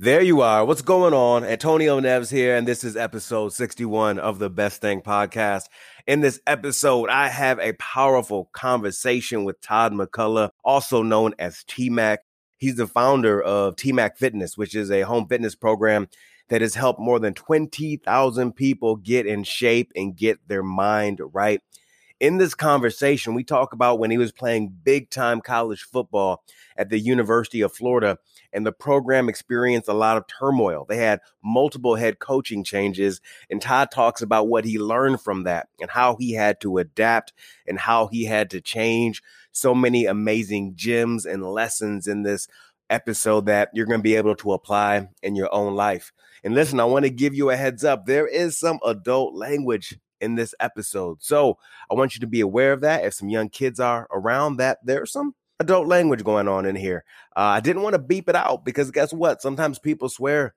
There you are. What's going on? Antonio Neves here, and this is episode 61 of the Best Thing podcast. In this episode, I have a powerful conversation with Todd McCullough, also known as TMAC. He's the founder of TMAC Fitness, which is a home fitness program that has helped more than 20,000 people get in shape and get their mind right. In this conversation, we talk about when he was playing big time college football at the University of Florida, and the program experienced a lot of turmoil. They had multiple head coaching changes, and Todd talks about what he learned from that and how he had to adapt and how he had to change. So many amazing gems and lessons in this episode that you're going to be able to apply in your own life. And listen, I want to give you a heads up. There is some adult language in this episode. So I want you to be aware of that. If some young kids are around that, there's some adult language going on in here. Uh, I didn't want to beep it out because guess what? Sometimes people swear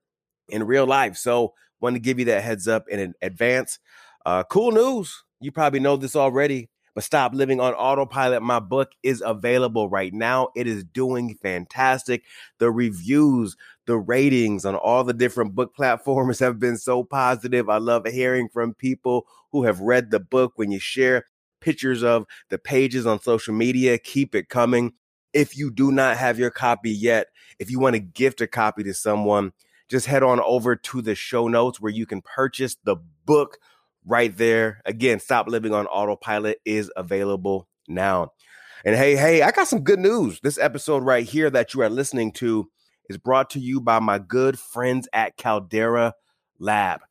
in real life. So want to give you that heads up in advance. Uh, cool news. You probably know this already, but Stop Living on Autopilot. My book is available right now. It is doing fantastic. The reviews, the ratings on all the different book platforms have been so positive. I love hearing from people who have read the book when you share pictures of the pages on social media. Keep it coming. If you do not have your copy yet, if you want to gift a copy to someone, just head on over to the show notes where you can purchase the book right there. Again, Stop Living on Autopilot is available now. And hey, hey, I got some good news. This episode right here that you are listening to is brought to you by my good friends at Caldera Lab.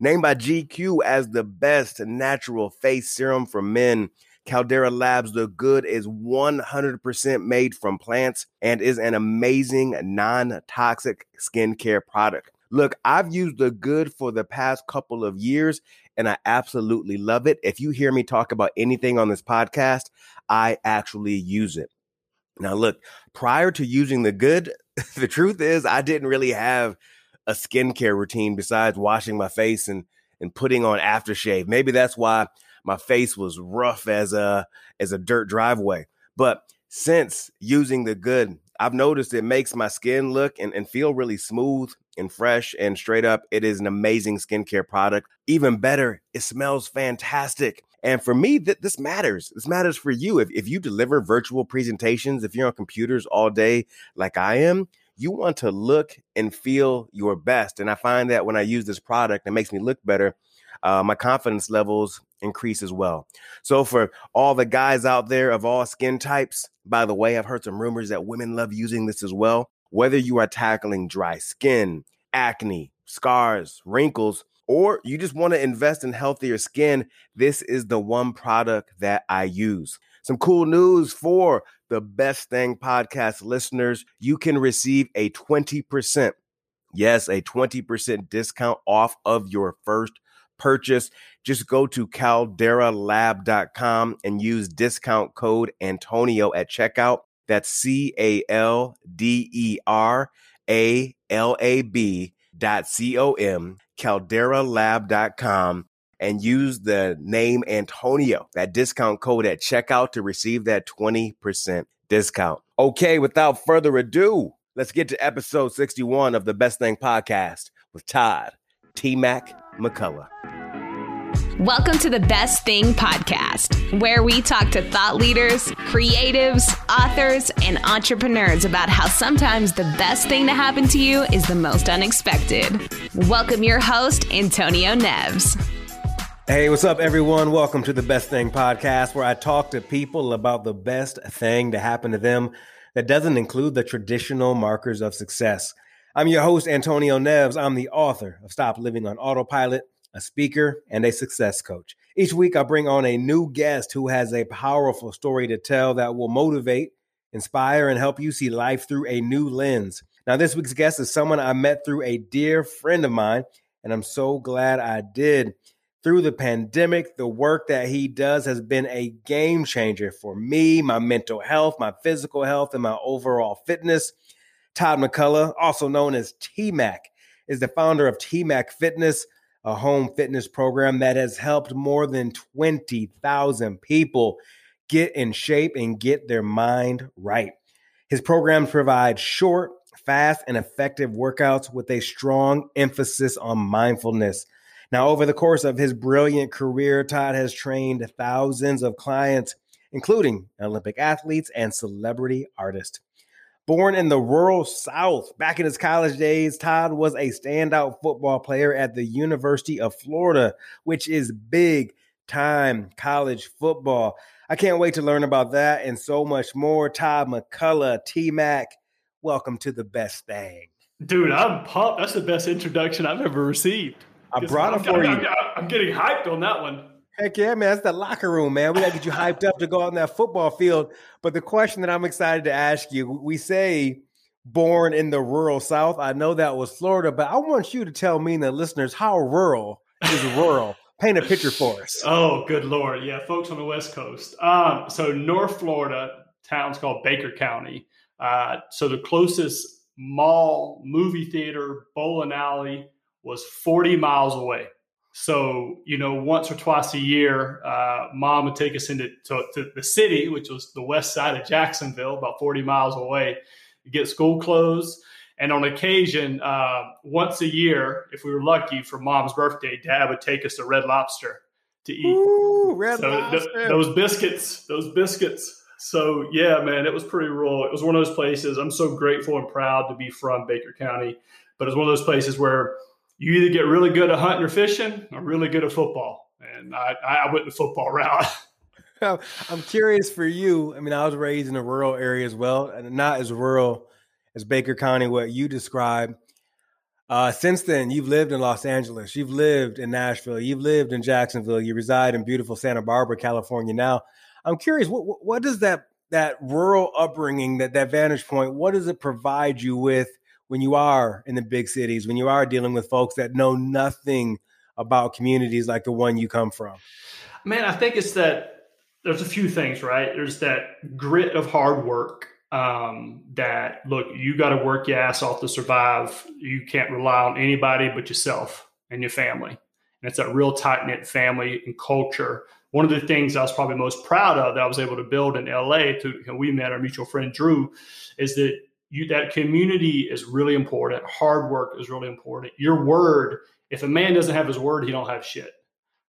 Named by GQ as the best natural face serum for men, Caldera Labs The Good is 100% made from plants and is an amazing non toxic skincare product. Look, I've used The Good for the past couple of years and I absolutely love it. If you hear me talk about anything on this podcast, I actually use it. Now, look, prior to using The Good, the truth is I didn't really have a skincare routine besides washing my face and and putting on aftershave. Maybe that's why my face was rough as a as a dirt driveway. But since using the good, I've noticed it makes my skin look and, and feel really smooth and fresh and straight up. It is an amazing skincare product. Even better, it smells fantastic. And for me, th- this matters. This matters for you. If, if you deliver virtual presentations, if you're on computers all day like I am, you want to look and feel your best. And I find that when I use this product, it makes me look better. Uh, my confidence levels increase as well. So, for all the guys out there of all skin types, by the way, I've heard some rumors that women love using this as well. Whether you are tackling dry skin, acne, scars, wrinkles, or you just want to invest in healthier skin, this is the one product that I use. Some cool news for the Best Thing podcast listeners. You can receive a 20%, yes, a 20% discount off of your first purchase. Just go to calderalab.com and use discount code Antonio at checkout. That's C A L D E R A L A B dot C O M, calderalab.com and use the name Antonio, that discount code at checkout to receive that 20% discount. Okay, without further ado, let's get to episode 61 of the Best Thing Podcast with Todd TMAC McCullough. Welcome to the Best Thing Podcast, where we talk to thought leaders, creatives, authors, and entrepreneurs about how sometimes the best thing to happen to you is the most unexpected. Welcome your host, Antonio Neves. Hey, what's up, everyone? Welcome to the Best Thing Podcast, where I talk to people about the best thing to happen to them that doesn't include the traditional markers of success. I'm your host, Antonio Neves. I'm the author of Stop Living on Autopilot, a speaker, and a success coach. Each week, I bring on a new guest who has a powerful story to tell that will motivate, inspire, and help you see life through a new lens. Now, this week's guest is someone I met through a dear friend of mine, and I'm so glad I did through the pandemic, the work that he does has been a game changer for me, my mental health, my physical health, and my overall fitness. Todd McCullough, also known as TMAC, is the founder of TMAC Fitness, a home fitness program that has helped more than 20,000 people get in shape and get their mind right. His programs provide short, fast and effective workouts with a strong emphasis on mindfulness. Now, over the course of his brilliant career, Todd has trained thousands of clients, including Olympic athletes and celebrity artists. Born in the rural South, back in his college days, Todd was a standout football player at the University of Florida, which is big time college football. I can't wait to learn about that and so much more. Todd McCullough, TMAC, welcome to the best thing. Dude, I'm pumped. That's the best introduction I've ever received. I brought it for I'm, you. I'm, getting hyped on that one. Heck yeah, man. That's the locker room, man. We got to get you hyped up to go out in that football field. But the question that I'm excited to ask you we say born in the rural South. I know that was Florida, but I want you to tell me and the listeners how rural is rural. Paint a picture for us. Oh, good lord, yeah, folks on the West Coast. Um, so North Florida, town's called Baker County. Uh, so the closest mall, movie theater, bowling alley was 40 miles away. So, you know, once or twice a year, uh, mom would take us into to, to the city, which was the west side of Jacksonville, about 40 miles away, to get school clothes. And on occasion, uh, once a year, if we were lucky for mom's birthday, dad would take us to Red Lobster to eat. Ooh, Red so Lobster. Th- those biscuits, those biscuits. So yeah, man, it was pretty rural. It was one of those places. I'm so grateful and proud to be from Baker County, but it's one of those places where you either get really good at hunting or fishing, or really good at football. And I, I went the football route. I'm curious for you. I mean, I was raised in a rural area as well, and not as rural as Baker County, what you described. Uh, since then, you've lived in Los Angeles, you've lived in Nashville, you've lived in Jacksonville, you reside in beautiful Santa Barbara, California. Now, I'm curious, what, what does that that rural upbringing, that that vantage point, what does it provide you with when you are in the big cities, when you are dealing with folks that know nothing about communities like the one you come from? Man, I think it's that there's a few things, right? There's that grit of hard work um, that look, you got to work your ass off to survive. You can't rely on anybody but yourself and your family. And it's a real tight knit family and culture. One of the things I was probably most proud of that I was able to build in LA to we met our mutual friend Drew is that you that community is really important. Hard work is really important. Your word, if a man doesn't have his word, he don't have shit.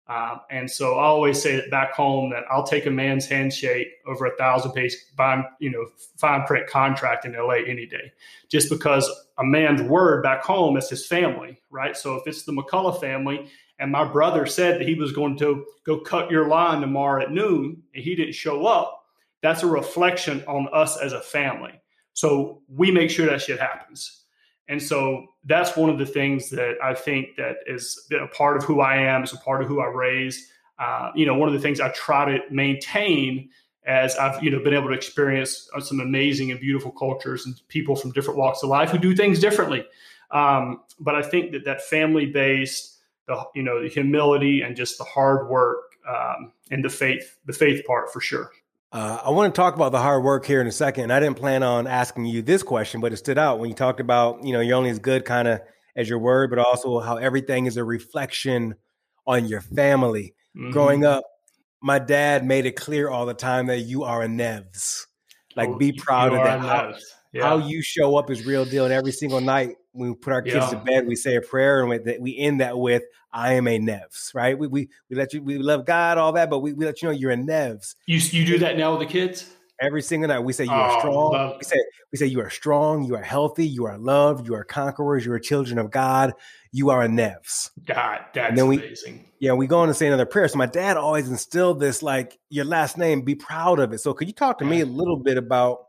Um, and so I always say that back home that I'll take a man's handshake over a thousand page fine, you know, fine print contract in LA any day, just because a man's word back home is his family, right? So if it's the McCullough family and my brother said that he was going to go cut your line tomorrow at noon and he didn't show up, that's a reflection on us as a family. So we make sure that shit happens. And so that's one of the things that I think that is a part of who I am, is a part of who I raised. Uh, you know, one of the things I try to maintain as I've you know been able to experience uh, some amazing and beautiful cultures and people from different walks of life who do things differently. Um, but I think that that family based, the you know the humility and just the hard work um, and the faith, the faith part for sure. Uh, I want to talk about the hard work here in a second. I didn't plan on asking you this question, but it stood out when you talked about, you know, you're only as good kind of as your word, but also how everything is a reflection on your family. Mm-hmm. Growing up, my dad made it clear all the time that you are a Neves. Like, oh, be proud of that. How, yeah. how, you show up is real deal. And every single night when we put our kids yeah. to bed, we say a prayer and we, we end that with, I am a Neves, right? We, we, we let you, we love God, all that, but we, we let you know you're a Neves. You, you do that now with the kids? Every single night, we say you are oh, strong. We say we say you are strong. You are healthy. You are loved. You are conquerors. You are children of God. You are a Neves. God, that's and then we, amazing. Yeah, we go on to say another prayer. So my dad always instilled this, like your last name, be proud of it. So could you talk to me mm. a little bit about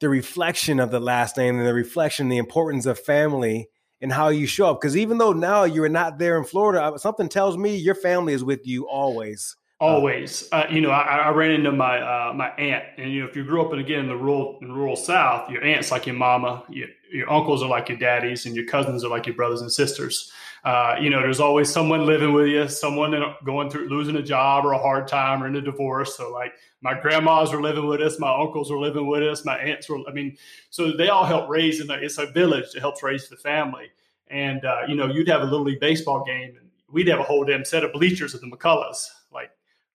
the reflection of the last name and the reflection, the importance of family and how you show up. Because even though now you're not there in Florida, uh, something tells me your family is with you always. Always, uh, you know, I, I, ran into my uh, my aunt, and you know, if you grew up in again in the rural in rural South, your aunt's like your mama, your, your uncles are like your daddies, and your cousins are like your brothers and sisters. Uh, you know, there's always someone living with you, someone going through losing a job or a hard time or in a divorce. So, like my grandmas were living with us, my uncles were living with us, my aunts were. I mean, so they all help raise, and it's a village that helps raise the family. And uh, you know, you'd have a little league baseball game, and we'd have a whole damn set of bleachers at the McCulloughs, like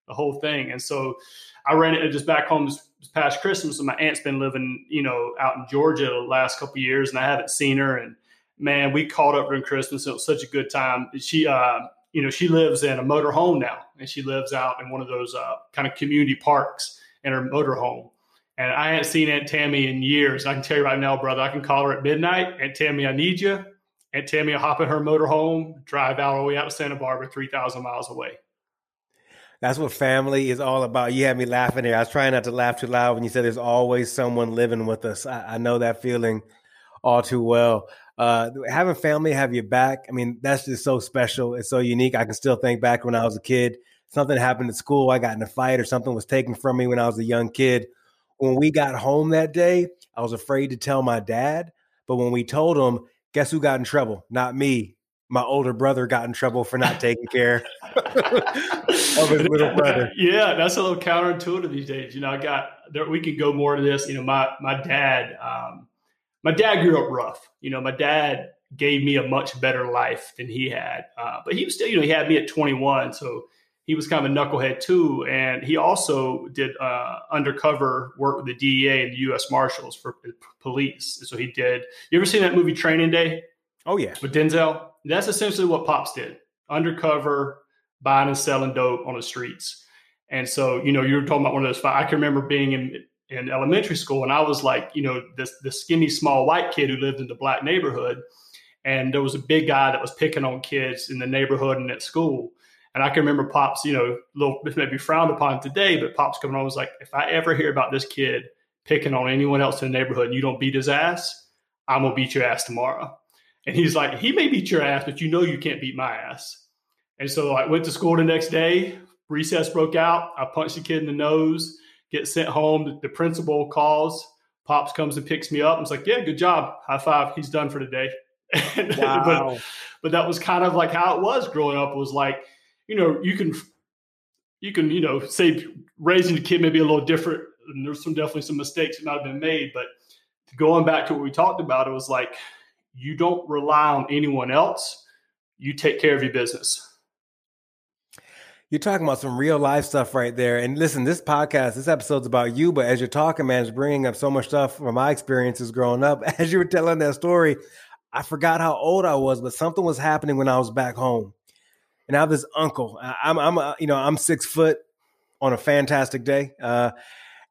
the whole thing. And so, I ran it just back home this past Christmas, and my aunt's been living, you know, out in Georgia the last couple years, and I haven't seen her. And man, we caught up during Christmas. It was such a good time. She, uh, you know, she lives in a motor home now, and she lives out in one of those uh, kind of community parks in her motor home. And I hadn't seen Aunt Tammy in years. I can tell you right now, brother, I can call her at midnight. Aunt Tammy, I need you. Aunt Tammy will hop in her motor home, drive out all the way out to Santa Barbara, 3,000 miles away. That's what family is all about. You had me laughing here. I was trying not to laugh too loud when you said there's always someone living with us. I, I know that feeling all too well. Uh, having family have your back, I mean, that's just so special. It's so unique. I can still think back when I was a kid. Something happened at school. I got in a fight or something was taken from me when I was a young kid. When we got home that day, I was afraid to tell my dad. But when we told him, guess who got in trouble? Not me my older brother got in trouble for not taking care of his little brother. Yeah, that's a little counterintuitive these days. You know, I got there. We could go more to this. You know, my my dad, um, my dad grew up rough. You know, my dad gave me a much better life than he had, uh, but he was still, you know, he had me at 21, so he was kind of a knucklehead too. And he also did uh, undercover work with the DEA and the U.S. Marshals for police. So he did. You ever seen that movie Training Day? Oh yeah, with Denzel. That's essentially what Pops did undercover, buying and selling dope on the streets. And so, you know, you were talking about one of those five. I can remember being in, in elementary school and I was like, you know, this the skinny small white kid who lived in the black neighborhood. And there was a big guy that was picking on kids in the neighborhood and at school. And I can remember Pops, you know, little maybe frowned upon today, but Pops coming on was like, if I ever hear about this kid picking on anyone else in the neighborhood and you don't beat his ass, I'm gonna beat your ass tomorrow. And he's like, he may beat your ass, but you know you can't beat my ass. And so I went to school the next day. Recess broke out. I punched the kid in the nose, get sent home. The principal calls. Pops comes and picks me up and it's like, yeah, good job. High five. He's done for the day. Wow. but, but that was kind of like how it was growing up. Was like, you know, you can, you can, you know, say raising the kid may be a little different. And there's some definitely some mistakes that might have been made, but going back to what we talked about, it was like, you don't rely on anyone else. You take care of your business. You're talking about some real life stuff right there. And listen, this podcast, this episode's about you, but as you're talking, man, it's bringing up so much stuff from my experiences growing up. As you were telling that story, I forgot how old I was, but something was happening when I was back home. And I have this uncle. I'm, I'm, a, you know, I'm six foot on a fantastic day, uh,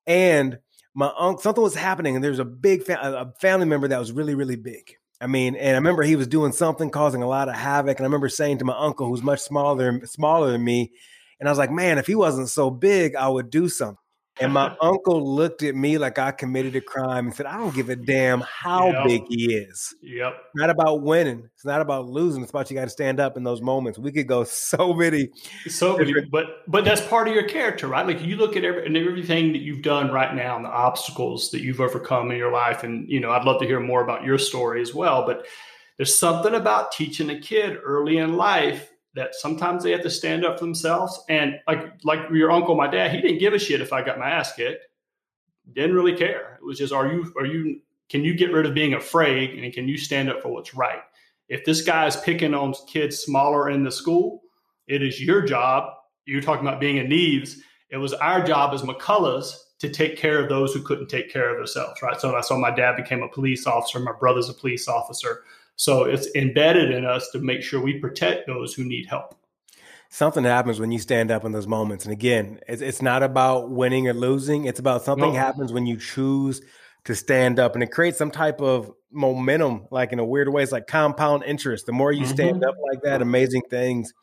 and my uncle. Something was happening, and there's a big fa- a family member that was really, really big. I mean, and I remember he was doing something causing a lot of havoc. And I remember saying to my uncle, who's much smaller smaller than me, and I was like, man, if he wasn't so big, I would do something. And my uncle looked at me like I committed a crime and said, I don't give a damn how yep. big he is. Yep. Not about winning. It's not about losing. It's about you got to stand up in those moments. We could go so many. So many, but but that's part of your character, right? Like you look at every, and everything that you've done right now and the obstacles that you've overcome in your life. And, you know, I'd love to hear more about your story as well. But there's something about teaching a kid early in life that sometimes they have to stand up for themselves. And like like your uncle, my dad, he didn't give a shit if I got my ass kicked. Didn't really care. It was just, are you are you can you get rid of being afraid and can you stand up for what's right? If this guy is picking on kids smaller in the school, it is your job. You're talking about being a Neves. It was our job as McCulloughs to take care of those who couldn't take care of themselves, right? So I saw my dad became a police officer, my brother's a police officer. So it's embedded in us to make sure we protect those who need help. Something happens when you stand up in those moments. And again, it's, it's not about winning or losing. It's about something no. happens when you choose to stand up and it creates some type of momentum, like in a weird way. It's like compound interest. The more you mm-hmm. stand up like that, amazing things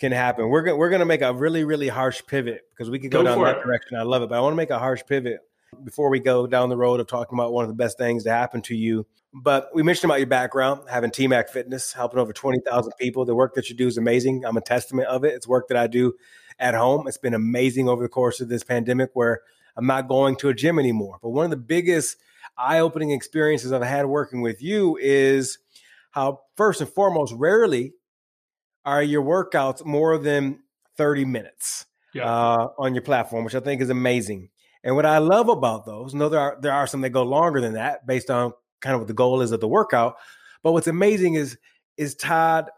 can happen. We're gonna we're gonna make a really really harsh pivot because we could go, go down that it. direction. I love it, but I want to make a harsh pivot before we go down the road of talking about one of the best things to happen to you. But we mentioned about your background, having TMAC Fitness, helping over 20,000 people. The work that you do is amazing. I'm a testament of it. It's work that I do at home. It's been amazing over the course of this pandemic where I'm not going to a gym anymore. But one of the biggest eye opening experiences I've had working with you is how, first and foremost, rarely are your workouts more than 30 minutes yeah. uh, on your platform, which I think is amazing. And what I love about those, no, there are there are some that go longer than that based on kind of what the goal is of the workout. But what's amazing is is Todd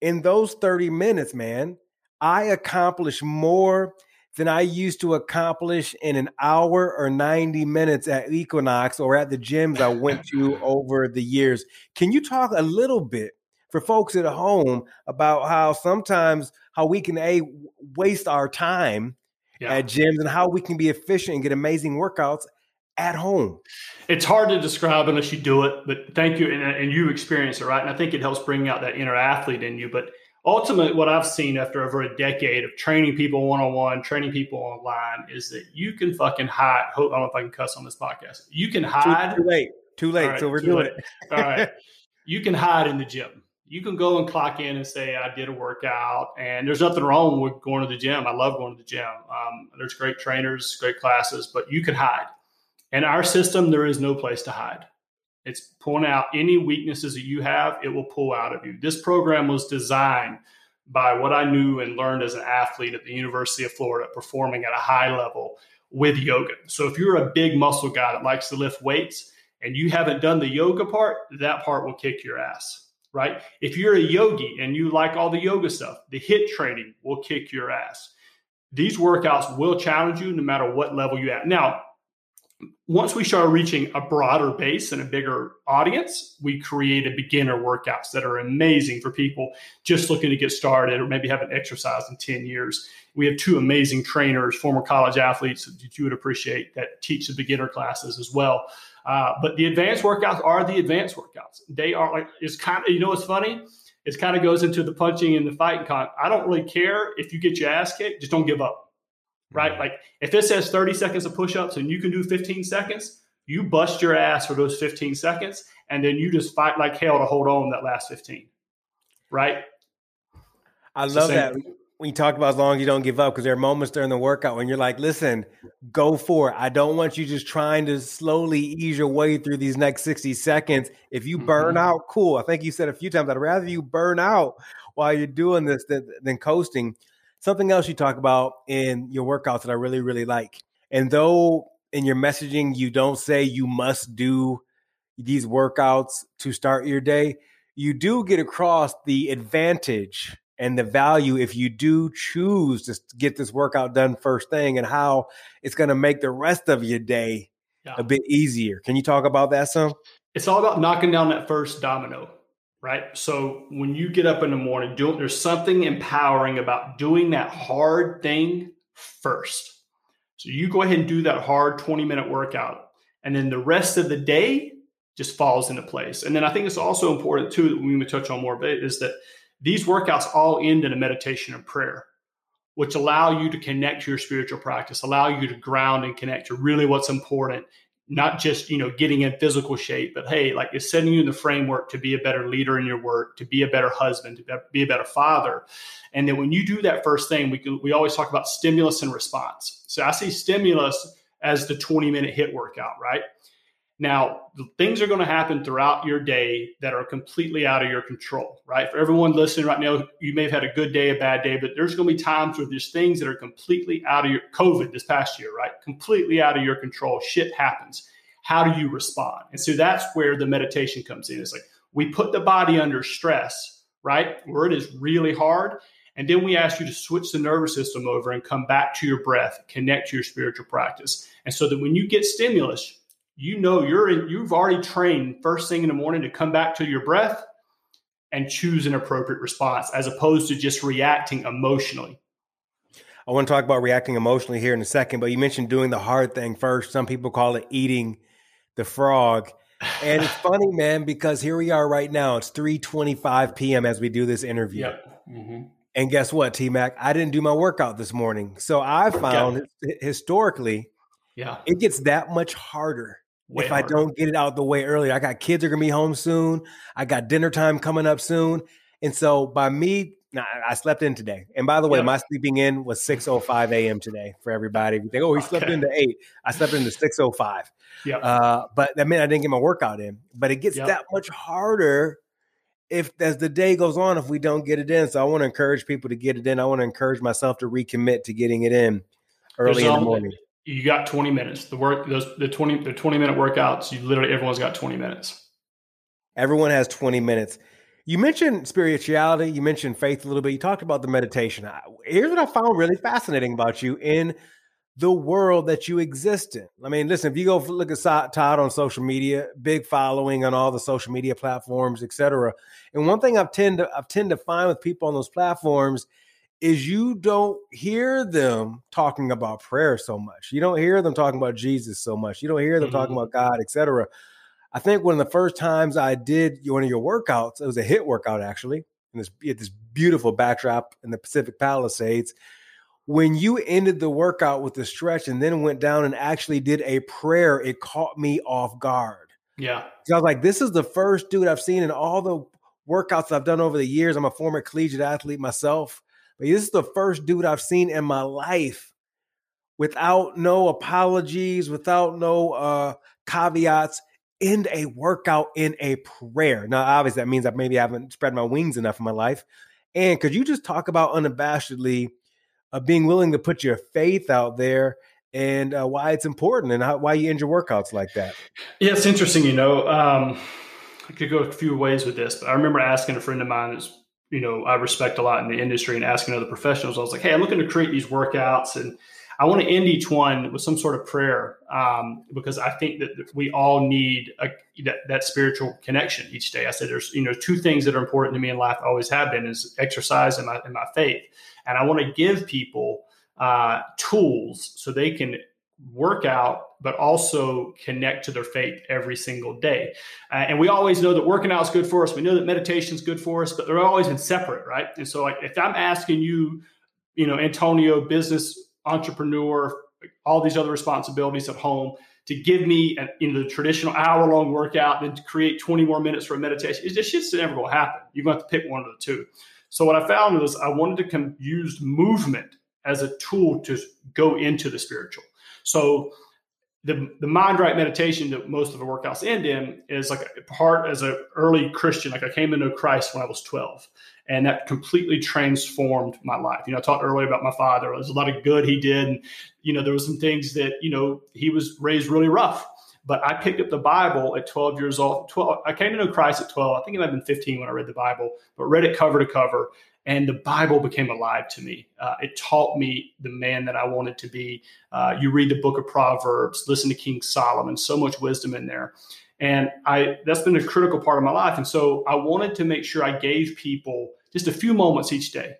in those 30 minutes, man, I accomplish more than I used to accomplish in an hour or 90 minutes at Equinox or at the gyms I went to over the years. Can you talk a little bit for folks at home about how sometimes how we can a waste our time yeah. at gyms and how we can be efficient and get amazing workouts at home. It's hard to describe unless you do it, but thank you. And, and you experience it, right? And I think it helps bring out that inner athlete in you. But ultimately, what I've seen after over a decade of training people one on one, training people online, is that you can fucking hide. Hope I don't know if I can cuss on this podcast. You can hide. Too, too late. Too late. Right, so we're doing late. it. All right. You can hide in the gym. You can go and clock in and say, I did a workout. And there's nothing wrong with going to the gym. I love going to the gym. Um, there's great trainers, great classes, but you can hide. In our system, there is no place to hide. It's pulling out any weaknesses that you have, it will pull out of you. This program was designed by what I knew and learned as an athlete at the University of Florida, performing at a high level with yoga. So if you're a big muscle guy that likes to lift weights and you haven't done the yoga part, that part will kick your ass, right? If you're a yogi and you like all the yoga stuff, the HIT training will kick your ass. These workouts will challenge you no matter what level you at. Now, once we start reaching a broader base and a bigger audience, we created beginner workouts that are amazing for people just looking to get started or maybe haven't exercised in 10 years. We have two amazing trainers, former college athletes that you would appreciate that teach the beginner classes as well. Uh, but the advanced workouts are the advanced workouts. They are like, it's kind of, you know, what's funny? It kind of goes into the punching and the fighting. Con- I don't really care if you get your ass kicked, just don't give up right? Mm-hmm. Like if it says 30 seconds of push-ups and you can do 15 seconds, you bust your ass for those 15 seconds and then you just fight like hell to hold on that last 15. Right? I it's love that. When you talk about as long as you don't give up, because there are moments during the workout when you're like, listen, go for it. I don't want you just trying to slowly ease your way through these next 60 seconds. If you burn mm-hmm. out, cool. I think you said a few times, I'd rather you burn out while you're doing this than, than coasting something else you talk about in your workouts that I really, really like. And though in your messaging you don't say you must do these workouts to start your day, you do get across the advantage and the value if you do choose to get this workout done first thing and how it's going to make the rest of your day yeah. a bit easier. Can you talk about that some? It's all about knocking down that first domino right? So when you get up in the morning, do, there's something empowering about doing that hard thing first. So you go ahead and do that hard 20 minute workout, and then the rest of the day just falls into place. And then I think it's also important too that we may touch on more, but is that these workouts all end in a meditation and prayer, which allow you to connect to your spiritual practice, allow you to ground and connect to really what's important not just you know getting in physical shape but hey like it's setting you in the framework to be a better leader in your work to be a better husband to be a better father. And then when you do that first thing we can we always talk about stimulus and response. So i see stimulus as the 20 minute hit workout right now, things are going to happen throughout your day that are completely out of your control, right? For everyone listening right now, you may have had a good day, a bad day, but there's going to be times where there's things that are completely out of your COVID this past year, right? Completely out of your control. Shit happens. How do you respond? And so that's where the meditation comes in. It's like we put the body under stress, right? Where it is really hard. And then we ask you to switch the nervous system over and come back to your breath, connect to your spiritual practice. And so that when you get stimulus, you know you're in, you've already trained first thing in the morning to come back to your breath and choose an appropriate response as opposed to just reacting emotionally. I want to talk about reacting emotionally here in a second, but you mentioned doing the hard thing first. Some people call it eating the frog. And it's funny, man, because here we are right now. It's 3:25 p.m. as we do this interview. Yep. Mm-hmm. And guess what, TMAC? I didn't do my workout this morning. So I found historically, yeah, it gets that much harder if harder. I don't get it out the way earlier. I got kids are gonna be home soon. I got dinner time coming up soon. And so by me, I slept in today. And by the way, my sleeping in was 6.05 a.m. today for everybody. You think, oh, he slept okay. into eight. I slept into 6.05. Yeah. Uh, but that meant I didn't get my workout in. But it gets yep. that much harder if as the day goes on, if we don't get it in. So I want to encourage people to get it in. I want to encourage myself to recommit to getting it in early There's in the morning you got 20 minutes. The work those the 20 the 20 minute workouts, you literally everyone's got 20 minutes. Everyone has 20 minutes. You mentioned spirituality, you mentioned faith a little bit. You talked about the meditation. Here's what I found really fascinating about you in the world that you exist in. I mean, listen, if you go look at Todd on social media, big following on all the social media platforms, etc. And one thing I've tend to I've tend to find with people on those platforms is you don't hear them talking about prayer so much. You don't hear them talking about Jesus so much. You don't hear them mm-hmm. talking about God, etc. I think one of the first times I did one of your workouts, it was a hit workout actually, and this, this beautiful backdrop in the Pacific Palisades when you ended the workout with the stretch and then went down and actually did a prayer, it caught me off guard. Yeah. I was like, this is the first dude I've seen in all the workouts I've done over the years. I'm a former collegiate athlete myself, but this is the first dude I've seen in my life without no apologies, without no uh, caveats, end a workout in a prayer. Now, obviously, that means I maybe haven't spread my wings enough in my life. And could you just talk about unabashedly – uh, being willing to put your faith out there and uh, why it's important and how, why you end your workouts like that. Yeah, it's interesting. You know, um, I could go a few ways with this, but I remember asking a friend of mine who's, you know, I respect a lot in the industry and asking other professionals, I was like, Hey, I'm looking to create these workouts and I want to end each one with some sort of prayer um, because I think that we all need a, that, that, spiritual connection each day. I said there's you know two things that are important to me in life, always have been, is exercise and my and my faith, and I want to give people uh, tools so they can work out, but also connect to their faith every single day. Uh, and we always know that working out is good for us. We know that meditation is good for us, but they're always been separate, right? And so, like, if I'm asking you, you know, Antonio, business entrepreneur, all these other responsibilities at home, to give me a, you know, the traditional hour long workout, then to create 20 more minutes for a meditation, it's just shit's never going to happen. You're going to have to pick one of the two. So what I found was I wanted to com- use movement as a tool to go into the spiritual. So the, the mind right meditation that most of the workouts end in is like a part as an early Christian. Like I came into Christ when I was 12 and that completely transformed my life. You know, I talked earlier about my father. There's a lot of good he did. And, you know, there was some things that, you know, he was raised really rough. But I picked up the Bible at 12 years old. 12, I came to know Christ at 12. I think it might have been 15 when I read the Bible, but read it cover to cover. And the Bible became alive to me. Uh, it taught me the man that I wanted to be. Uh, you read the book of Proverbs, listen to King Solomon, so much wisdom in there. And I that's been a critical part of my life. And so I wanted to make sure I gave people just a few moments each day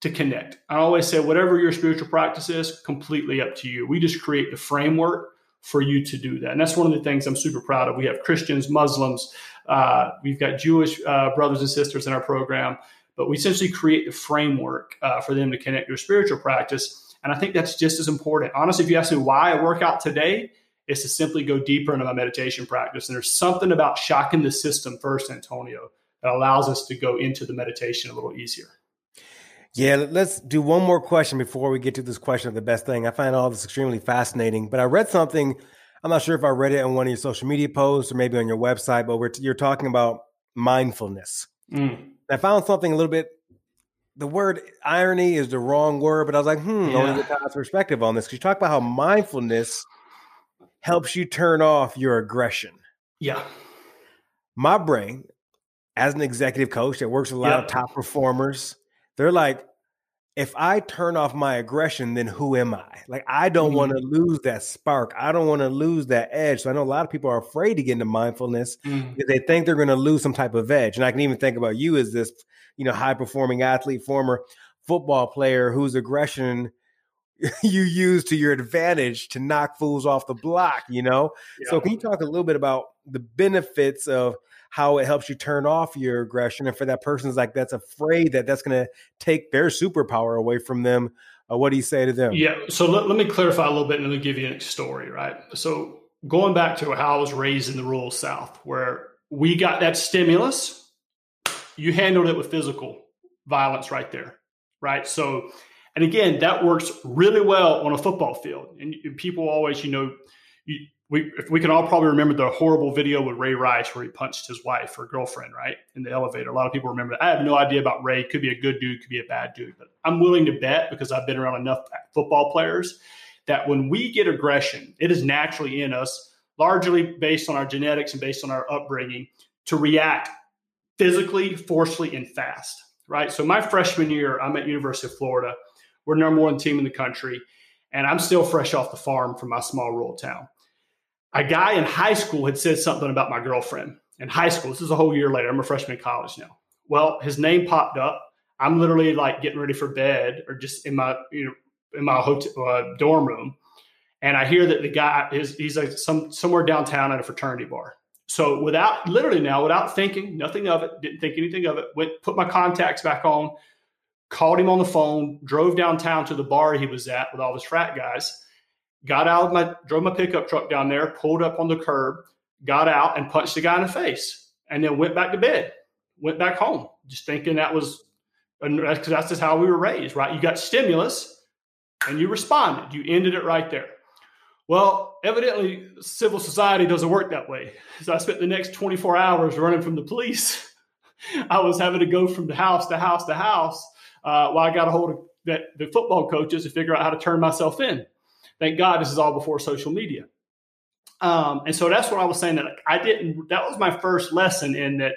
to connect. I always say, whatever your spiritual practice is, completely up to you. We just create the framework for you to do that. And that's one of the things I'm super proud of. We have Christians, Muslims, uh, we've got Jewish uh, brothers and sisters in our program, but we essentially create the framework uh, for them to connect their spiritual practice. And I think that's just as important. Honestly, if you ask me why I work out today, is to simply go deeper into my meditation practice. And there's something about shocking the system first, Antonio, that allows us to go into the meditation a little easier. Yeah, let's do one more question before we get to this question of the best thing. I find all this extremely fascinating, but I read something. I'm not sure if I read it on one of your social media posts or maybe on your website, but you're talking about mindfulness. Mm. I found something a little bit. The word irony is the wrong word, but I was like, hmm, yeah. I want to get perspective on this because you talk about how mindfulness helps you turn off your aggression. Yeah. My brain, as an executive coach that works with a lot yep. of top performers, they're like, if I turn off my aggression, then who am I? Like, I don't mm-hmm. want to lose that spark. I don't want to lose that edge. So I know a lot of people are afraid to get into mindfulness mm-hmm. because they think they're going to lose some type of edge. And I can even think about you as this, you know, high performing athlete, former football player whose aggression you use to your advantage to knock fools off the block, you know? Yeah. So can you talk a little bit about the benefits of how it helps you turn off your aggression. And for that person's like that's afraid that that's going to take their superpower away from them. Uh, what do you say to them? Yeah. So let, let me clarify a little bit and me give you a story, right? So going back to how I was raised in the rural South, where we got that stimulus, you handled it with physical violence right there, right? So, and again, that works really well on a football field. And people always, you know, you, we if we can all probably remember the horrible video with Ray Rice where he punched his wife or girlfriend, right, in the elevator. A lot of people remember that. I have no idea about Ray. Could be a good dude, could be a bad dude, but I'm willing to bet because I've been around enough football players that when we get aggression, it is naturally in us, largely based on our genetics and based on our upbringing, to react physically, forcefully, and fast. Right. So my freshman year, I'm at University of Florida. We're number one team in the country, and I'm still fresh off the farm from my small rural town. A guy in high school had said something about my girlfriend in high school. This is a whole year later. I'm a freshman in college now. Well, his name popped up. I'm literally like getting ready for bed or just in my you know in my hotel uh, dorm room, and I hear that the guy is he's like some somewhere downtown at a fraternity bar. So without literally now, without thinking, nothing of it, didn't think anything of it, went put my contacts back on, called him on the phone, drove downtown to the bar he was at with all his frat guys, got out of my drove my pickup truck down there, pulled up on the curb, got out and punched the guy in the face, and then went back to bed, went back home, just thinking that was because that's just how we were raised, right? You got stimulus and you responded, you ended it right there. Well, evidently, civil society doesn't work that way. So I spent the next 24 hours running from the police. I was having to go from the house to house to house uh, while I got a hold of that, the football coaches to figure out how to turn myself in. Thank God this is all before social media. Um, and so that's what I was saying that I didn't, that was my first lesson in that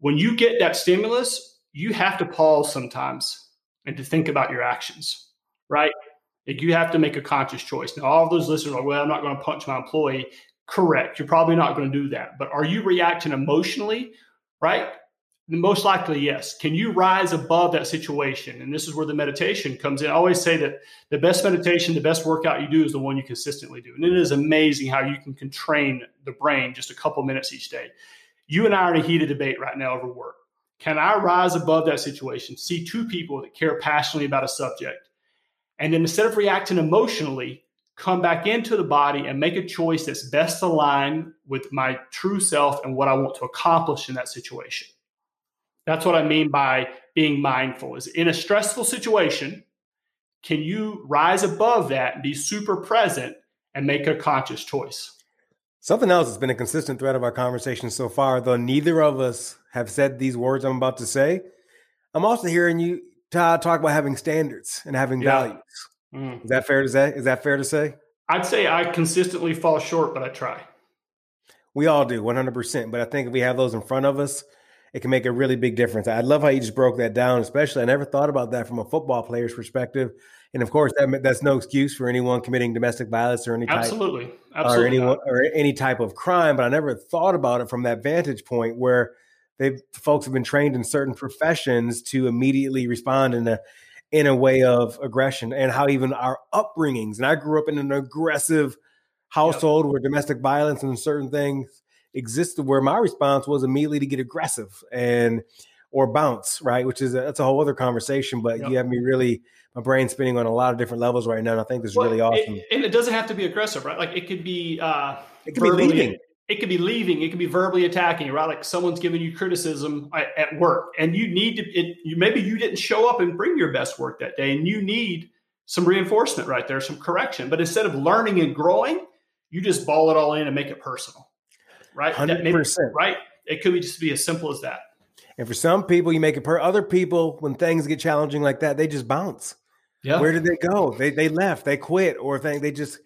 when you get that stimulus, you have to pause sometimes and to think about your actions, right? Like you have to make a conscious choice. Now, all of those listeners are, well, I'm not going to punch my employee. Correct. You're probably not going to do that. But are you reacting emotionally, right? Most likely, yes. Can you rise above that situation? And this is where the meditation comes in. I always say that the best meditation, the best workout you do is the one you consistently do. And it is amazing how you can, train the brain just a couple minutes each day. You and I are in a heated debate right now over work. Can I rise above that situation, see two people that care passionately about a subject, and then instead of reacting emotionally, come back into the body and make a choice that's best aligned with my true self and what I want to accomplish in that situation? That's what I mean by being mindful. Is in a stressful situation, can you rise above that and be super present and make a conscious choice? Something else that's been a consistent thread of our conversation so far, though neither of us have said these words I'm about to say. I'm also hearing you Todd talk about having standards and having yeah. values. Mm. Is that fair to say? Is that fair to say? I'd say I consistently fall short, but I try. We all do, 100%. But I think if we have those in front of us, it can make a really big difference. I love how you just broke that down, especially. I never thought about that from a football player's perspective. And of course, that, that's no excuse for anyone committing domestic violence or any type, absolutely, absolutely, or anyone or any type of crime. But I never thought about it from that vantage point where they folks have been trained in certain professions to immediately respond in a in a way of aggression, and how even our upbringings. And I grew up in an aggressive household yep. where domestic violence and certain things existed where my response was immediately to get aggressive and or bounce, right? Which is a, that's a whole other conversation. But yep. you have me really my brain spinning on a lot of different levels right now. And I think this is well, really awesome. It, and it doesn't have to be aggressive, right? Like it could be uh, it could verbally, be leaving. It could be leaving. It could be verbally attacking, right? Like someone's giving you criticism at, at work, and you need to. It, you, maybe you didn't show up and bring your best work that day, and you need some reinforcement right there, some correction. But instead of learning and growing, you just ball it all in and make it personal right? 100%. Maybe, right? It could be just be as simple as that. And for some people, you make it per other people, when things get challenging like that, they just bounce. Yeah. Where did they go? They they left, they quit, or they, they just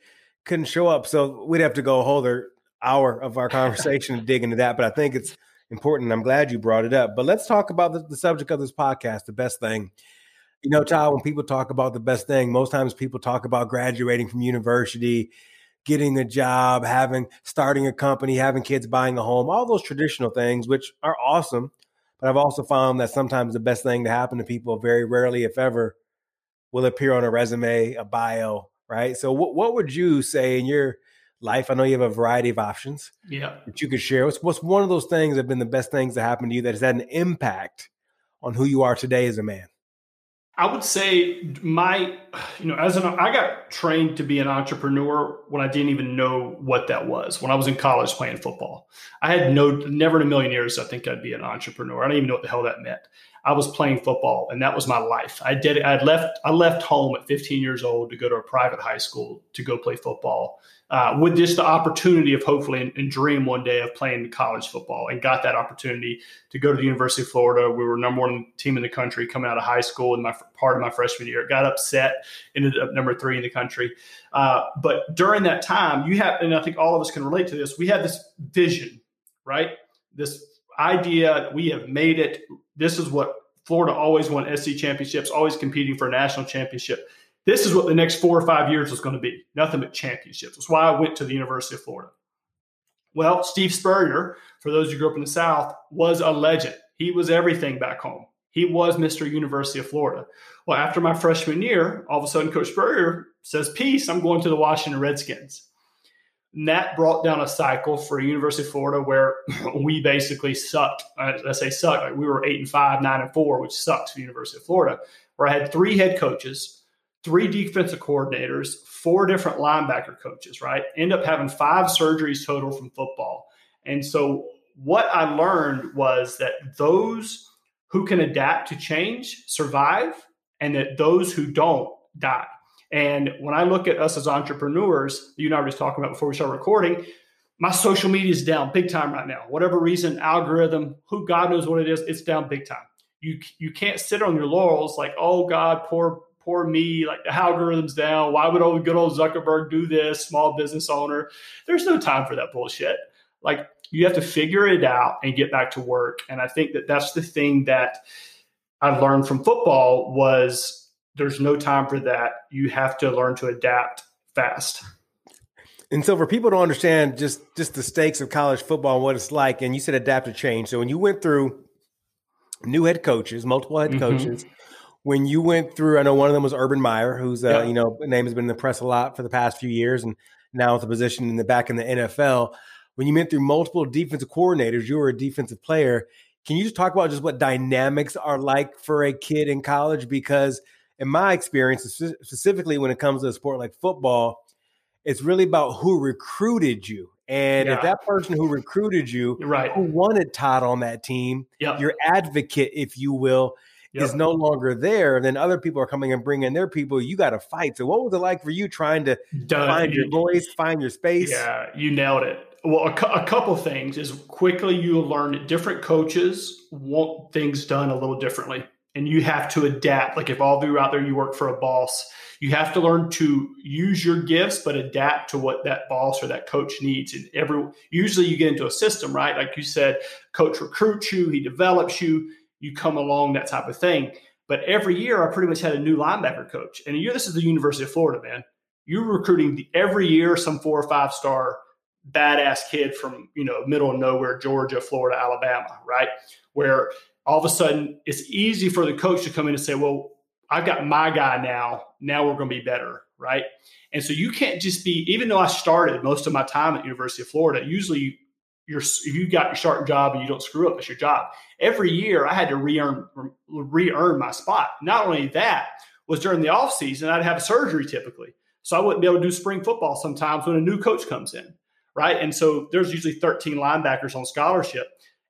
couldn't show up. So we'd have to go a whole other hour of our conversation to dig into that. But I think it's important. I'm glad you brought it up. But let's talk about the, the subject of this podcast, the best thing. You know, Todd, when people talk about the best thing, most times people talk about graduating from university getting a job, having starting a company, having kids, buying a home, all those traditional things, which are awesome. But I've also found that sometimes the best thing to happen to people, very rarely, if ever, will appear on a resume, a bio, right? So, what, what would you say in your life? I know you have a variety of options. Yeah. That you could share. What's, what's one of those things that have been the best things that happened to you that has had an impact on who you are today as a man? I would say my, you know, as an, I got trained to be an entrepreneur when I didn't even know what that was. When I was in college playing football, I had no, never in a million years, I think I'd be an entrepreneur. I don't even know what the hell that meant. I was playing football and that was my life. I did, I left, I left home at 15 years old to go to a private high school to go play football uh, with just the opportunity of hopefully and, and, dream one day of playing college football and got that opportunity to go to the University of Florida. We were number one team in the country coming out of high school in my part of my freshman year. Got upset, ended up number three in the country. Uh, but during that time, you have, and I think all of us can relate to this. We had this vision, right? This idea. We have made it. This is what Florida always won SEC championships, always competing for a national championship. This is what the next four or five years was going to be. Nothing but championships. That's why I went to the University of Florida. Well, Steve Spurrier, for those who grew up in the South, was a legend. He was everything back home. He was Mr. University of Florida. Well, after my freshman year, all of a sudden Coach Spurrier says, Peace, I'm going to the Washington Redskins. That brought down a cycle for University of Florida where we basically sucked. Uh, I say sucked. Like we were eight and five, nine and four, which sucks for University of Florida, where I had three head coaches, three defensive coordinators, four different linebacker coaches, right? End up having five surgeries total from football. And so what I learned was that those who can adapt to change survive, and that those who don't die. And when I look at us as entrepreneurs, you and I were just talking about before we start recording, my social media is down big time right now. Whatever reason, algorithm, who God knows what it is, it's down big time. You you can't sit on your laurels like, oh God, poor poor me, like the algorithm's down. Why would old good old Zuckerberg do this? Small business owner. There's no time for that bullshit. Like you have to figure it out and get back to work. And I think that that's the thing that I've learned from football was there's no time for that. You have to learn to adapt fast. And so for people to understand just just the stakes of college football and what it's like, and you said adapt to change. So when you went through new head coaches, multiple head mm-hmm. coaches, when you went through, I know one of them was Urban Meyer, who's uh, yeah. you know name has been in the press a lot for the past few years, and now with a position in the back in the NFL when you went through multiple defensive coordinators, you were a defensive player. Can you just talk about just what dynamics are like for a kid in college? Because in my experience, specifically when it comes to a sport like football, it's really about who recruited you. And yeah. if that person who recruited you, right. who wanted Todd on that team, yep. your advocate, if you will, yep. is no longer there. Then other people are coming and bringing their people. You got to fight. So, what was it like for you trying to Done. find your voice, find your space? Yeah, you nailed it well, a, a, couple things is quickly you'll learn that different coaches want things done a little differently, and you have to adapt. Like if all of you out there, you work for a boss, you have to learn to use your gifts, but adapt to what that boss or that coach needs. And every usually you get into a system, right? Like you said, coach recruits you, he develops you, you come along, that type of thing. But every year, I pretty much had a new linebacker coach, and year this is the University of Florida, man. You're recruiting every year some four or five star badass kid from you know middle of nowhere georgia florida alabama right where all of a sudden it's easy for the coach to come in and say well i've got my guy now. Now we're going to be better right? And so you can't just be even though i started most of my time at university of florida usually you're if you got your starting job and you don't screw up it's your job. Every year i had to re-earn re-earn my spot. Not only that was during the off season i'd have a surgery typically. So i wouldn't be able to do spring football sometimes when a new coach comes in right? And so there's usually 13 linebackers on scholarship.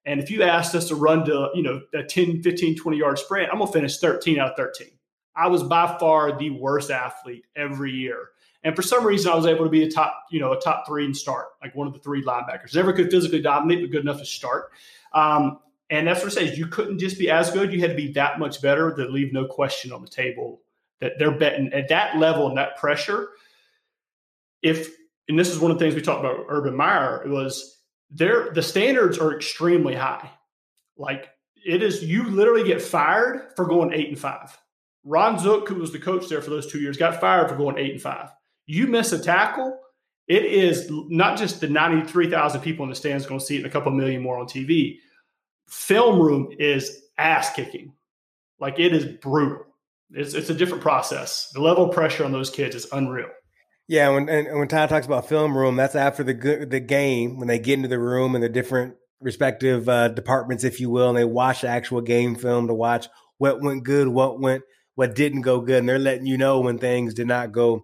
And if you asked us to run to, you know, a 10, 15, 20 yard sprint, I'm going to finish 13 out of 13. I was by far the worst athlete every year. And for some reason, I was able to be a top, you know, a top three and start, like one of the three linebackers. Never could physically dominate, but good enough to start. Um, and that's what it says. You couldn't just be as good. You had to be that much better to leave no question on the table that they're betting at that level and that pressure. If and this is one of the things we talked about Urban Meyer was there the standards are extremely high. Like it is you literally get fired for going eight and five. Ron Zook, who was the coach there for those two years, got fired for going eight and five. You miss a tackle, it is not just the 93,000 people in the stands going to see it and a couple million more on TV. Film room is ass kicking. Like it is brutal. It's, it's a different process. The level of pressure on those kids is unreal. Yeah, when and when Todd talks about film room, that's after the the game when they get into the room and the different respective uh, departments, if you will, and they watch the actual game film to watch what went good, what went, what didn't go good, and they're letting you know when things did not go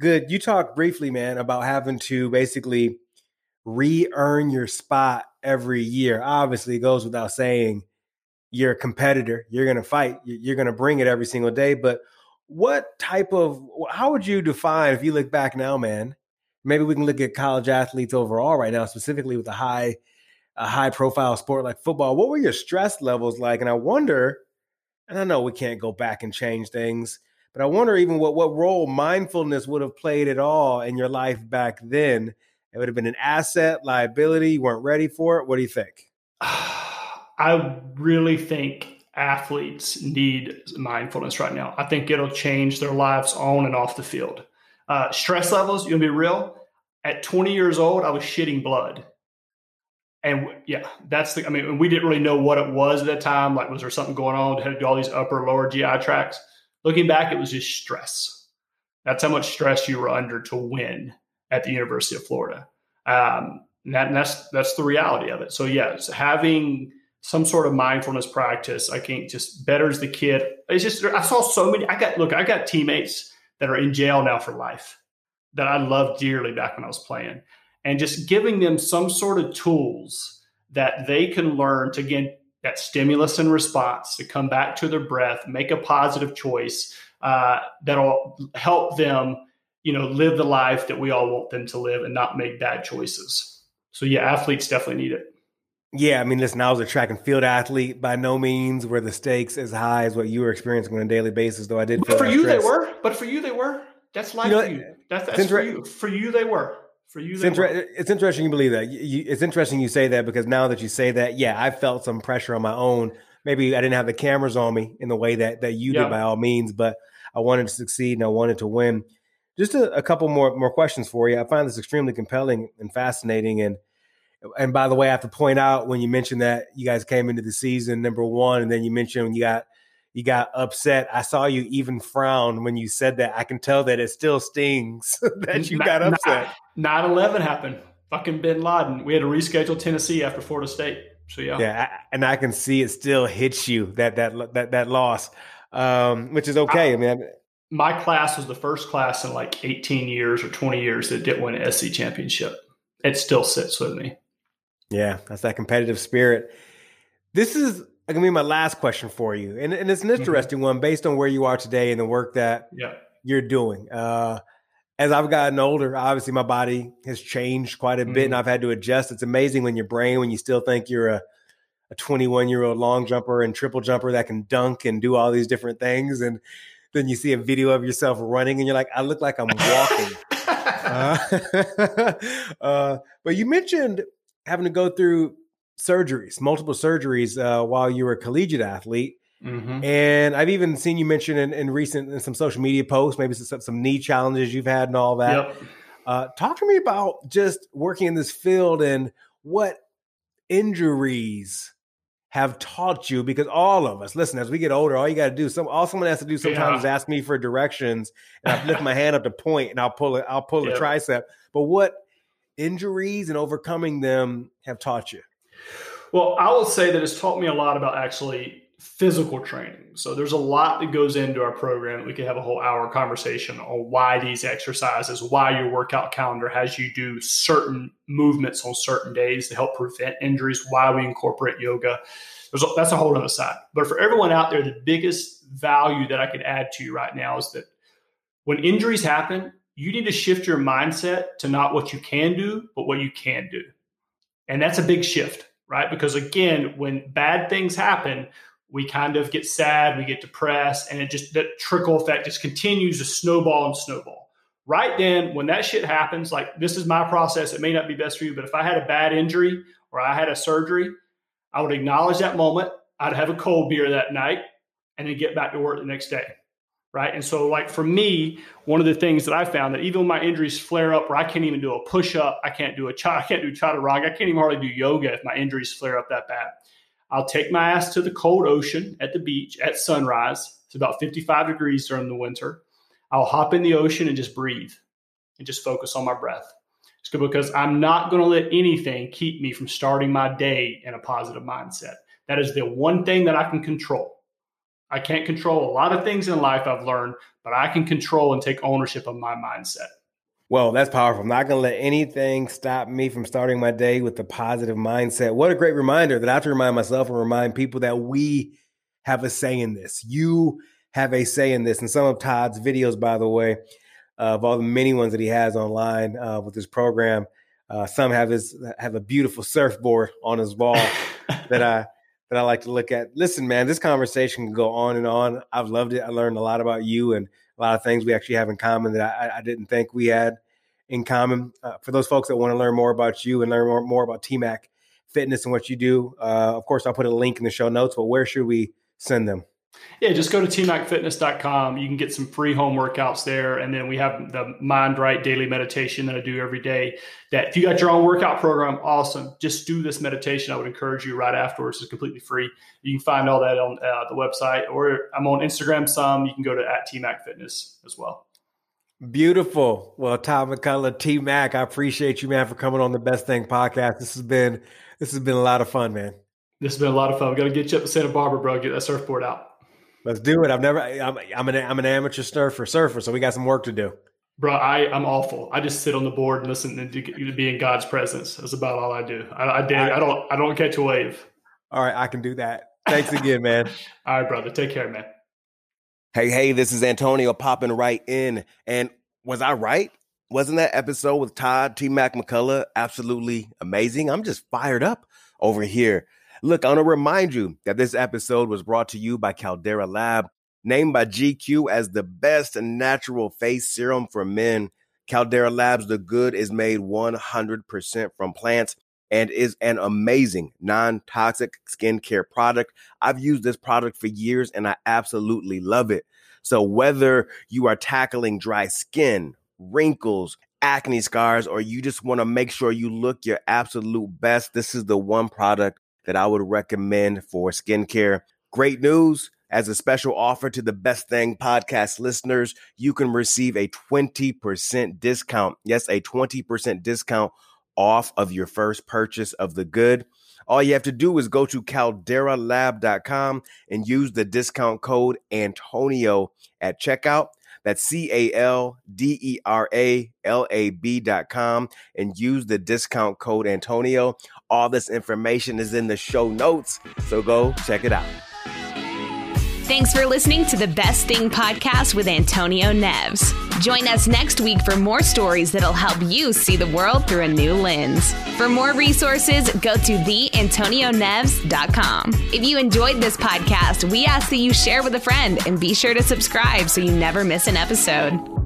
good. You talked briefly, man, about having to basically re-earn your spot every year. Obviously, it goes without saying you're a competitor. You're going to fight. You're going to bring it every single day, but what type of how would you define if you look back now man maybe we can look at college athletes overall right now specifically with a high a high profile sport like football what were your stress levels like? And i wonder and i know we can't go back and change things but i wonder even what what role mindfulness would have played at all in your life back then. It would have been an asset liability you weren't ready for it. What do you think? I really think athletes need mindfulness right now. I think it'll change their lives on and off the field. Uh, stress levels, you'll be real. At 20 years old, I was shitting blood. And yeah, that's the, I mean, we didn't really know what it was at that time. Like, was there something going on? Had to do all these upper, lower GI tracts. Looking back, it was just stress. That's how much stress you were under to win at the University of Florida. Um, and, that, and that's that's the reality of it. So yes, having some sort of mindfulness practice, I think just betters the kid. It's just I saw so many. I got look, I got teammates that are in jail now for life that I loved dearly back when I was playing, and just giving them some sort of tools that they can learn to again that stimulus and response to come back to their breath, make a positive choice uh, that'll help them, you know, live the life that we all want them to live and not make bad choices. So yeah, athletes definitely need it. Yeah, I mean, listen, I was a track and field athlete. By no means were the stakes as high as what you were experiencing on a daily basis, though I did. But for you, stress. they were. But for you, they were. That's life you know, for you. That's, that's for you. For you, they were. For you, it's, inter- it's, interesting you believe that. You, it's interesting you say that because now that you say that, yeah, I felt some pressure on my own. Maybe I didn't have the cameras on me in the way that that you yeah. did, by all means. But I wanted to succeed and I wanted to win. Just a, a couple more more questions for you. I find this extremely compelling and fascinating, and and by the way, I have to point out when you mentioned that you guys came into the season number one, and then you mentioned when you got you got upset. I saw you even frown when you said that. I can tell that it still stings that you got upset. 9 11 happened. Fucking bin Laden. We had to reschedule Tennessee after Florida State. So yeah. Yeah. And I can see it still hits you that, that, that, that loss, um, which is okay. I, I mean, my class was the first class in like 18 years or 20 years that didn't win an SEC championship. It still sits with me. Yeah, that's that competitive spirit. This is going to be my last question for you, and, and it's an mm-hmm. interesting mm-hmm. one based on where you are today and the work that yeah. you're doing. Uh, as I've gotten older, obviously my body has changed quite a bit, mm-hmm. and I've had to adjust. It's amazing when your brain, when you still think you're a a 21 year old long jumper and triple jumper that can dunk and do all these different things, and then you see a video of yourself running, and you're like, I look like I'm walking. uh, uh, but you mentioned having to go through surgeries, multiple surgeries uh, while you were a collegiate athlete. Mm-hmm. And I've even seen you mention in, in, recent in some social media posts, maybe some, some knee challenges you've had and all that. Yep. Uh, talk to me about just working in this field and what injuries have taught you because all of us listen as we get older all you got to do some all someone has to do sometimes yeah. is ask me for directions and i lift my hand up to point and i'll pull it i'll pull yep. a tricep but what injuries and overcoming them have taught you? Well, I will say that it's taught me a lot about actually physical training. So there's a lot that goes into our program. We could have a whole hour conversation on why these exercises, why your workout calendar has you do certain movements on certain days to help prevent injuries, why we incorporate yoga. There's a, that's a whole other side. But for everyone out there, the biggest value that I could add to you right now is that when injuries happen, you need to shift your mindset to not what you can do, but what you can do. And that's a big shift, right? Because again, when bad things happen, we kind of get sad, we get depressed, and it just that trickle effect just continues to snowball and snowball. Right then, when that shit happens, like this is my process, it may not be best for you, but if I had a bad injury or I had a surgery, I would acknowledge that moment. I'd have a cold beer that night and then get back to work the next day right? And so, like for me, one of the things that I found that even when my injuries flare up, where I can't even do a push up, I can't do a cha, I can't do chaturanga, I can't even hardly do yoga if my injuries flare up that bad. I'll take my ass to the cold ocean at the beach at sunrise. It's about 55 degrees during the winter. I'll hop in the ocean and just breathe and just focus on my breath. It's good because I'm not going to let anything keep me from starting my day in a positive mindset. That is the one thing that I can control. I can't control a lot of things in life I've learned, but I can control and take ownership of my mindset. Well, that's powerful. I'm not going to let anything stop me from starting my day with a positive mindset. What a great reminder that I have to remind myself and remind people that we have a say in this. You have a say in this. And some of Todd's videos, by the way, uh, of all the many ones that he has online uh, with his program, uh, some have his have a beautiful surfboard on his wall that I that I like to look at. Listen, man, this conversation can go on and on. I've loved it. I learned a lot about you and a lot of things we actually have in common that I, I didn't think we had in common. Uh, for those folks that want to learn more about you and learn more, more about TMAC, fitness and what you do. Uh, of course, I'll put a link in the show notes, but where should we send them? Yeah, just go to tmacfitness.com. You can get some free home workouts there. And then we have the Mind Right daily meditation that I do every day. That if you got your own workout program, awesome. Just do this meditation. I would encourage you right afterwards. It's completely free. You can find all that on uh, the website, or I'm on Instagram some. You can go to at tmacfitness as well. Beautiful. Well, Todd McCullough, TMAC, I appreciate you, man, for coming on the Best Thing podcast. This has been this has been a lot of fun, man. This has been a lot of fun. We got to get you up to Santa Barbara, bro. Get that surfboard out. Let's do it. I've never. I'm, I'm an I'm an amateur surfer, surfer, so we got some work to do. Bro, I I'm awful. I just sit on the board and listen and to be in God's presence. That's about all I do. I, I, I, I don't I don't catch a wave. All right, I can do that. Thanks again, man. all right, brother. Take care, man. Hey, hey, this is Antonio popping right in. And was I right? Wasn't that episode with Todd TMAC McCullough absolutely amazing? I'm just fired up over here. Look, I want to remind you that this episode was brought to you by Caldera Lab, named by GQ as the best natural face serum for men. Caldera Labs The Good is made 100% from plants and is an amazing non toxic skincare product. I've used this product for years and I absolutely love it. So, whether you are tackling dry skin, wrinkles, acne scars, or you just want to make sure you look your absolute best, this is the one product that I would recommend for skincare. Great news. As a special offer to the Best Thing podcast listeners, you can receive a 20% discount. Yes, a 20% discount off of your first purchase of the good. All you have to do is go to calderalab.com and use the discount code Antonio at checkout. That's C A L D E R A L A B dot com and use the discount code Antonio. All this information is in the show notes, so go check it out. Thanks for listening to the Best Thing podcast with Antonio Neves. Join us next week for more stories that'll help you see the world through a new lens. For more resources, go to theantonioneves.com. If you enjoyed this podcast, we ask that you share with a friend and be sure to subscribe so you never miss an episode.